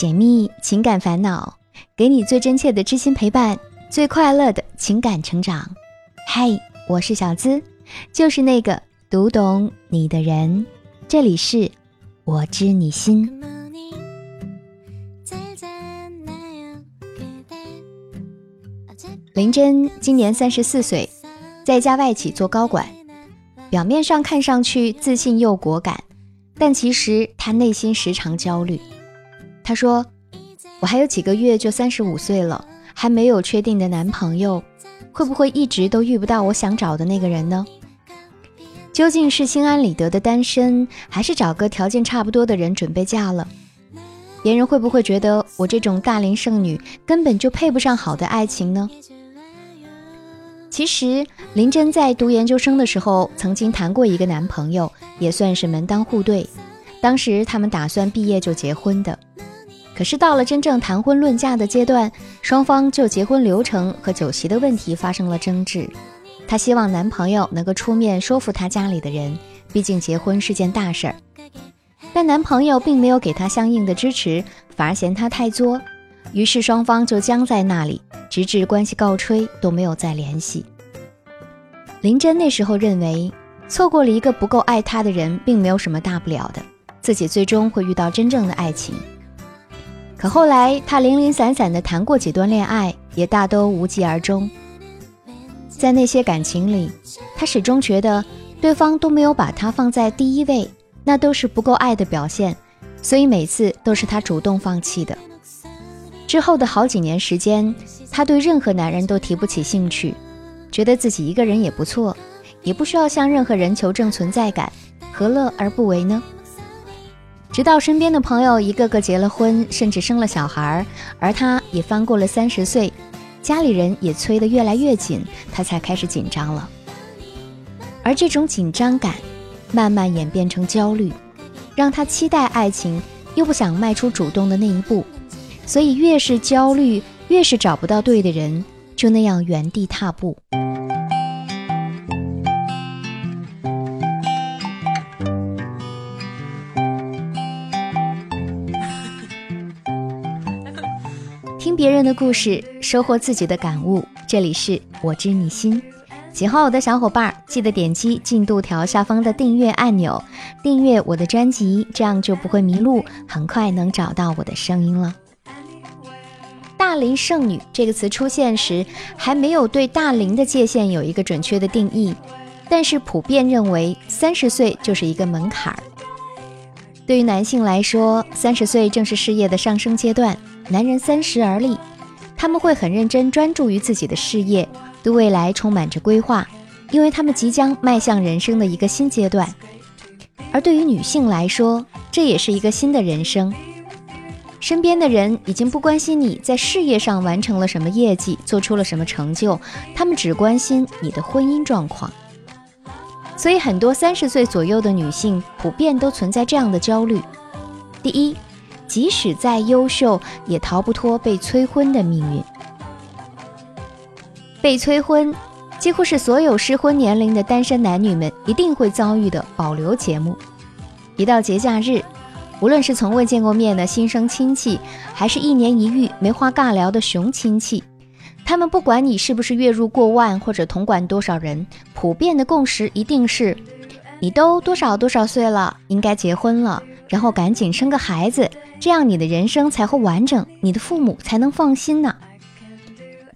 解密情感烦恼，给你最真切的知心陪伴，最快乐的情感成长。嗨，我是小资，就是那个读懂你的人。这里是我知你心。林真今年三十四岁，在家外企做高管，表面上看上去自信又果敢，但其实她内心时常焦虑。她说：“我还有几个月就三十五岁了，还没有确定的男朋友，会不会一直都遇不到我想找的那个人呢？究竟是心安理得的单身，还是找个条件差不多的人准备嫁了？别人会不会觉得我这种大龄剩女根本就配不上好的爱情呢？”其实林真在读研究生的时候，曾经谈过一个男朋友，也算是门当户对。当时他们打算毕业就结婚的，可是到了真正谈婚论嫁的阶段，双方就结婚流程和酒席的问题发生了争执。她希望男朋友能够出面说服她家里的人，毕竟结婚是件大事儿。但男朋友并没有给她相应的支持，反而嫌她太作。于是双方就僵在那里，直至关系告吹都没有再联系。林真那时候认为，错过了一个不够爱她的人，并没有什么大不了的，自己最终会遇到真正的爱情。可后来他零零散散的谈过几段恋爱，也大都无疾而终。在那些感情里，他始终觉得对方都没有把他放在第一位，那都是不够爱的表现，所以每次都是他主动放弃的。之后的好几年时间，他对任何男人都提不起兴趣，觉得自己一个人也不错，也不需要向任何人求证存在感，何乐而不为呢？直到身边的朋友一个个结了婚，甚至生了小孩，而他也翻过了三十岁，家里人也催得越来越紧，他才开始紧张了。而这种紧张感，慢慢演变成焦虑，让他期待爱情，又不想迈出主动的那一步。所以，越是焦虑，越是找不到对的人，就那样原地踏步。听别人的故事，收获自己的感悟。这里是我知你心，喜欢我的小伙伴记得点击进度条下方的订阅按钮，订阅我的专辑，这样就不会迷路，很快能找到我的声音了。大龄剩女这个词出现时，还没有对大龄的界限有一个准确的定义，但是普遍认为三十岁就是一个门槛儿。对于男性来说，三十岁正是事业的上升阶段，男人三十而立，他们会很认真专注于自己的事业，对未来充满着规划，因为他们即将迈向人生的一个新阶段。而对于女性来说，这也是一个新的人生。身边的人已经不关心你在事业上完成了什么业绩，做出了什么成就，他们只关心你的婚姻状况。所以，很多三十岁左右的女性普遍都存在这样的焦虑：第一，即使再优秀，也逃不脱被催婚的命运。被催婚，几乎是所有适婚年龄的单身男女们一定会遭遇的保留节目。一到节假日。无论是从未见过面的新生亲戚，还是一年一遇没话尬聊的熊亲戚，他们不管你是不是月入过万，或者统管多少人，普遍的共识一定是：你都多少多少岁了，应该结婚了，然后赶紧生个孩子，这样你的人生才会完整，你的父母才能放心呢。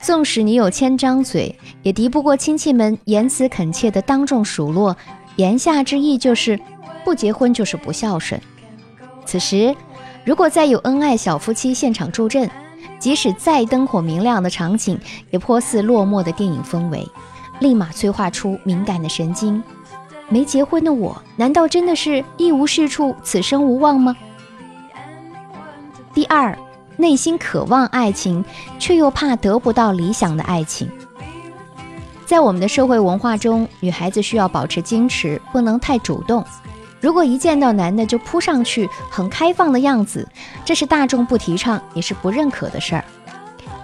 纵使你有千张嘴，也敌不过亲戚们言辞恳切的当众数落，言下之意就是不结婚就是不孝顺。此时，如果再有恩爱小夫妻现场助阵，即使再灯火明亮的场景，也颇似落寞的电影氛围，立马催化出敏感的神经。没结婚的我，难道真的是一无是处，此生无望吗？第二，内心渴望爱情，却又怕得不到理想的爱情。在我们的社会文化中，女孩子需要保持矜持，不能太主动。如果一见到男的就扑上去，很开放的样子，这是大众不提倡也是不认可的事儿。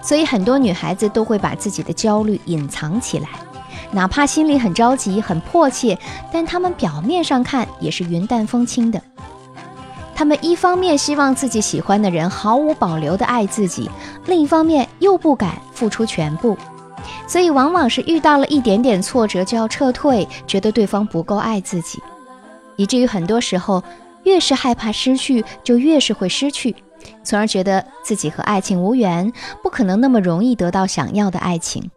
所以很多女孩子都会把自己的焦虑隐藏起来，哪怕心里很着急、很迫切，但他们表面上看也是云淡风轻的。他们一方面希望自己喜欢的人毫无保留地爱自己，另一方面又不敢付出全部，所以往往是遇到了一点点挫折就要撤退，觉得对方不够爱自己，以至于很多时候越是害怕失去，就越是会失去，从而觉得自己和爱情无缘，不可能那么容易得到想要的爱情。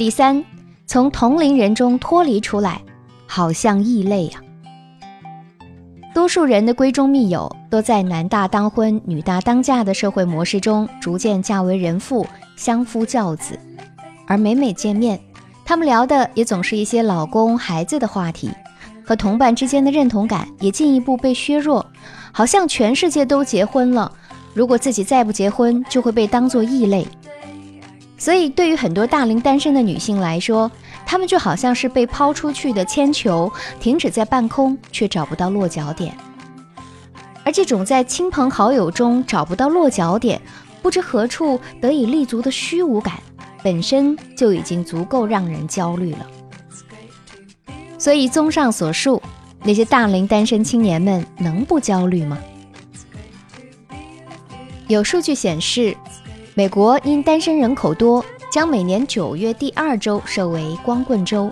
第三，从同龄人中脱离出来，好像异类呀。多数人的闺中密友都在男大当婚、女大当嫁的社会模式中逐渐嫁为人妇、相夫教子，而每每见面，他们聊的也总是一些老公、孩子的话题，和同伴之间的认同感也进一步被削弱，好像全世界都结婚了，如果自己再不结婚，就会被当作异类。所以，对于很多大龄单身的女性来说，她们就好像是被抛出去的铅球，停止在半空，却找不到落脚点。而这种在亲朋好友中找不到落脚点，不知何处得以立足的虚无感，本身就已经足够让人焦虑了。所以，综上所述，那些大龄单身青年们能不焦虑吗？有数据显示，美国因单身人口多。将每年九月第二周设为光棍周。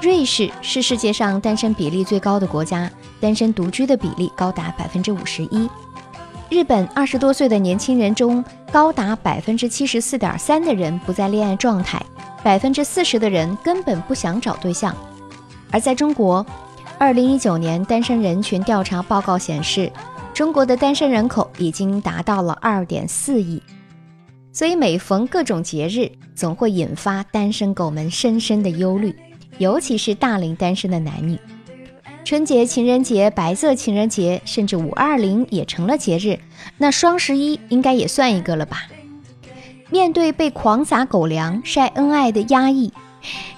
瑞士是世界上单身比例最高的国家，单身独居的比例高达百分之五十一。日本二十多岁的年轻人中，高达百分之七十四点三的人不在恋爱状态，百分之四十的人根本不想找对象。而在中国，二零一九年单身人群调查报告显示，中国的单身人口已经达到了二点四亿。所以每逢各种节日，总会引发单身狗们深深的忧虑，尤其是大龄单身的男女。春节、情人节、白色情人节，甚至五二零也成了节日，那双十一应该也算一个了吧？面对被狂撒狗粮、晒恩爱的压抑，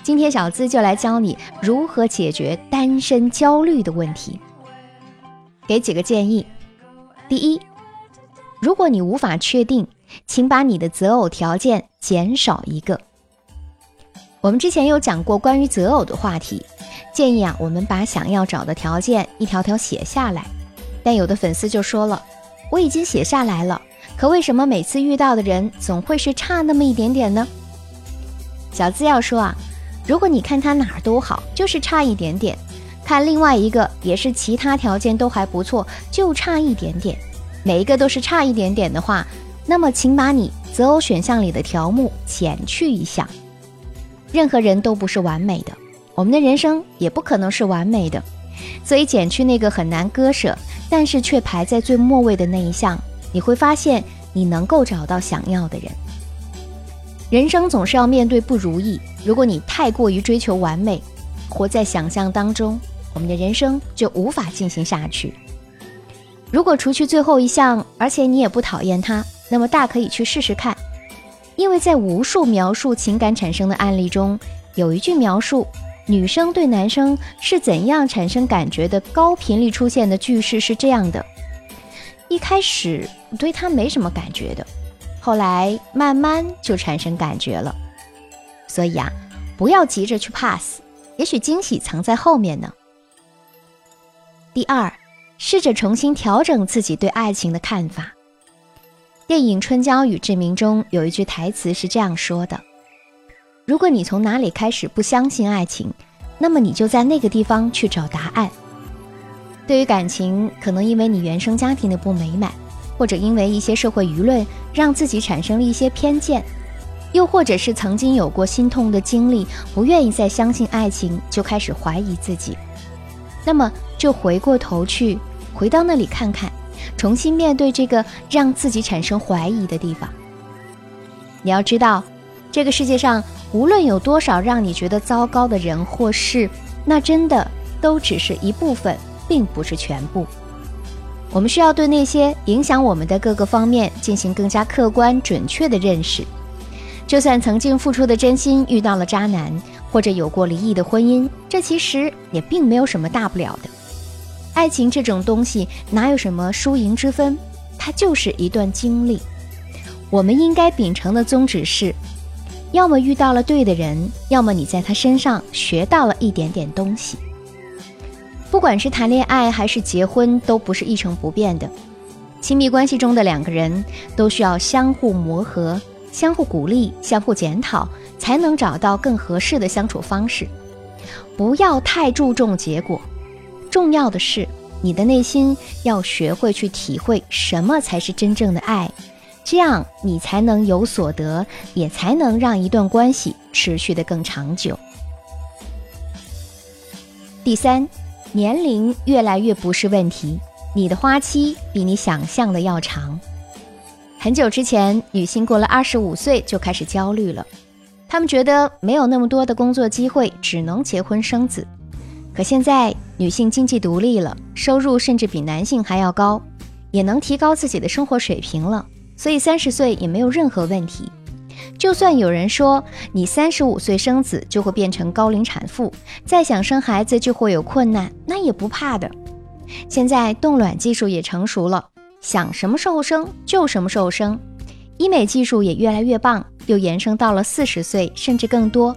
今天小资就来教你如何解决单身焦虑的问题。给几个建议：第一，如果你无法确定。请把你的择偶条件减少一个。我们之前有讲过关于择偶的话题，建议啊，我们把想要找的条件一条条写下来。但有的粉丝就说了，我已经写下来了，可为什么每次遇到的人总会是差那么一点点呢？小资要说啊，如果你看他哪儿都好，就是差一点点；看另外一个也是其他条件都还不错，就差一点点。每一个都是差一点点的话。那么，请把你择偶选项里的条目减去一项。任何人都不是完美的，我们的人生也不可能是完美的，所以减去那个很难割舍，但是却排在最末位的那一项，你会发现你能够找到想要的人。人生总是要面对不如意，如果你太过于追求完美，活在想象当中，我们的人生就无法进行下去。如果除去最后一项，而且你也不讨厌他。那么大可以去试试看，因为在无数描述情感产生的案例中，有一句描述女生对男生是怎样产生感觉的高频率出现的句式是这样的：一开始对他没什么感觉的，后来慢慢就产生感觉了。所以啊，不要急着去 pass，也许惊喜藏在后面呢。第二，试着重新调整自己对爱情的看法。电影《春娇与志明》中有一句台词是这样说的：“如果你从哪里开始不相信爱情，那么你就在那个地方去找答案。”对于感情，可能因为你原生家庭的不美满，或者因为一些社会舆论让自己产生了一些偏见，又或者是曾经有过心痛的经历，不愿意再相信爱情，就开始怀疑自己。那么就回过头去，回到那里看看。重新面对这个让自己产生怀疑的地方。你要知道，这个世界上无论有多少让你觉得糟糕的人或事，那真的都只是一部分，并不是全部。我们需要对那些影响我们的各个方面进行更加客观准确的认识。就算曾经付出的真心遇到了渣男，或者有过离异的婚姻，这其实也并没有什么大不了的。爱情这种东西哪有什么输赢之分？它就是一段经历。我们应该秉承的宗旨是：要么遇到了对的人，要么你在他身上学到了一点点东西。不管是谈恋爱还是结婚，都不是一成不变的。亲密关系中的两个人都需要相互磨合、相互鼓励、相互检讨，才能找到更合适的相处方式。不要太注重结果，重要的是你的内心要学会去体会什么才是真正的爱，这样你才能有所得，也才能让一段关系持续的更长久。第三，年龄越来越不是问题，你的花期比你想象的要长。很久之前，女性过了二十五岁就开始焦虑了。他们觉得没有那么多的工作机会，只能结婚生子。可现在女性经济独立了，收入甚至比男性还要高，也能提高自己的生活水平了，所以三十岁也没有任何问题。就算有人说你三十五岁生子就会变成高龄产妇，再想生孩子就会有困难，那也不怕的。现在冻卵技术也成熟了，想什么时候生就什么时候生。医美技术也越来越棒，又延伸到了四十岁甚至更多，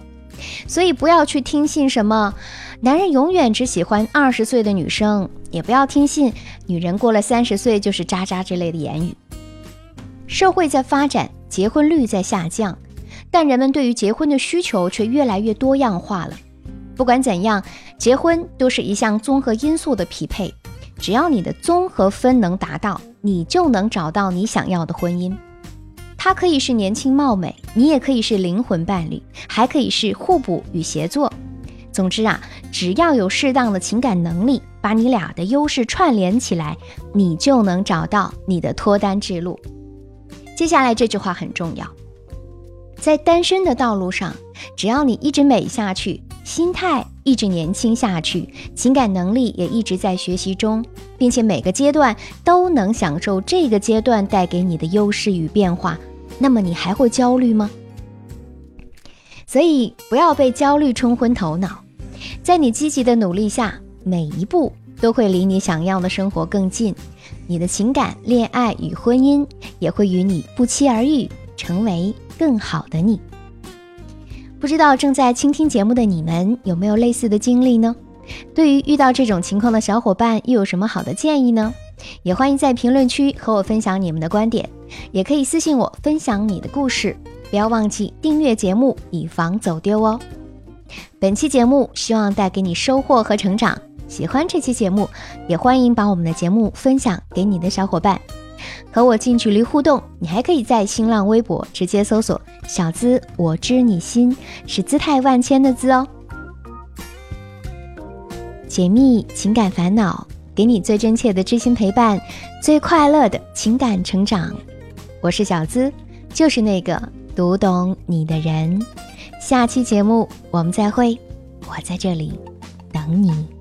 所以不要去听信什么男人永远只喜欢二十岁的女生，也不要听信女人过了三十岁就是渣渣之类的言语。社会在发展，结婚率在下降，但人们对于结婚的需求却越来越多样化了。不管怎样，结婚都是一项综合因素的匹配，只要你的综合分能达到，你就能找到你想要的婚姻。他可以是年轻貌美，你也可以是灵魂伴侣，还可以是互补与协作。总之啊，只要有适当的情感能力，把你俩的优势串联起来，你就能找到你的脱单之路。接下来这句话很重要，在单身的道路上，只要你一直美下去，心态一直年轻下去，情感能力也一直在学习中，并且每个阶段都能享受这个阶段带给你的优势与变化。那么你还会焦虑吗？所以不要被焦虑冲昏头脑，在你积极的努力下，每一步都会离你想要的生活更近，你的情感、恋爱与婚姻也会与你不期而遇，成为更好的你。不知道正在倾听节目的你们有没有类似的经历呢？对于遇到这种情况的小伙伴，又有什么好的建议呢？也欢迎在评论区和我分享你们的观点。也可以私信我分享你的故事，不要忘记订阅节目，以防走丢哦。本期节目希望带给你收获和成长，喜欢这期节目，也欢迎把我们的节目分享给你的小伙伴，和我近距离互动。你还可以在新浪微博直接搜索“小资我知你心”，是姿态万千的“资”哦。解密情感烦恼，给你最真切的知心陪伴，最快乐的情感成长。我是小资，就是那个读懂你的人。下期节目我们再会，我在这里等你。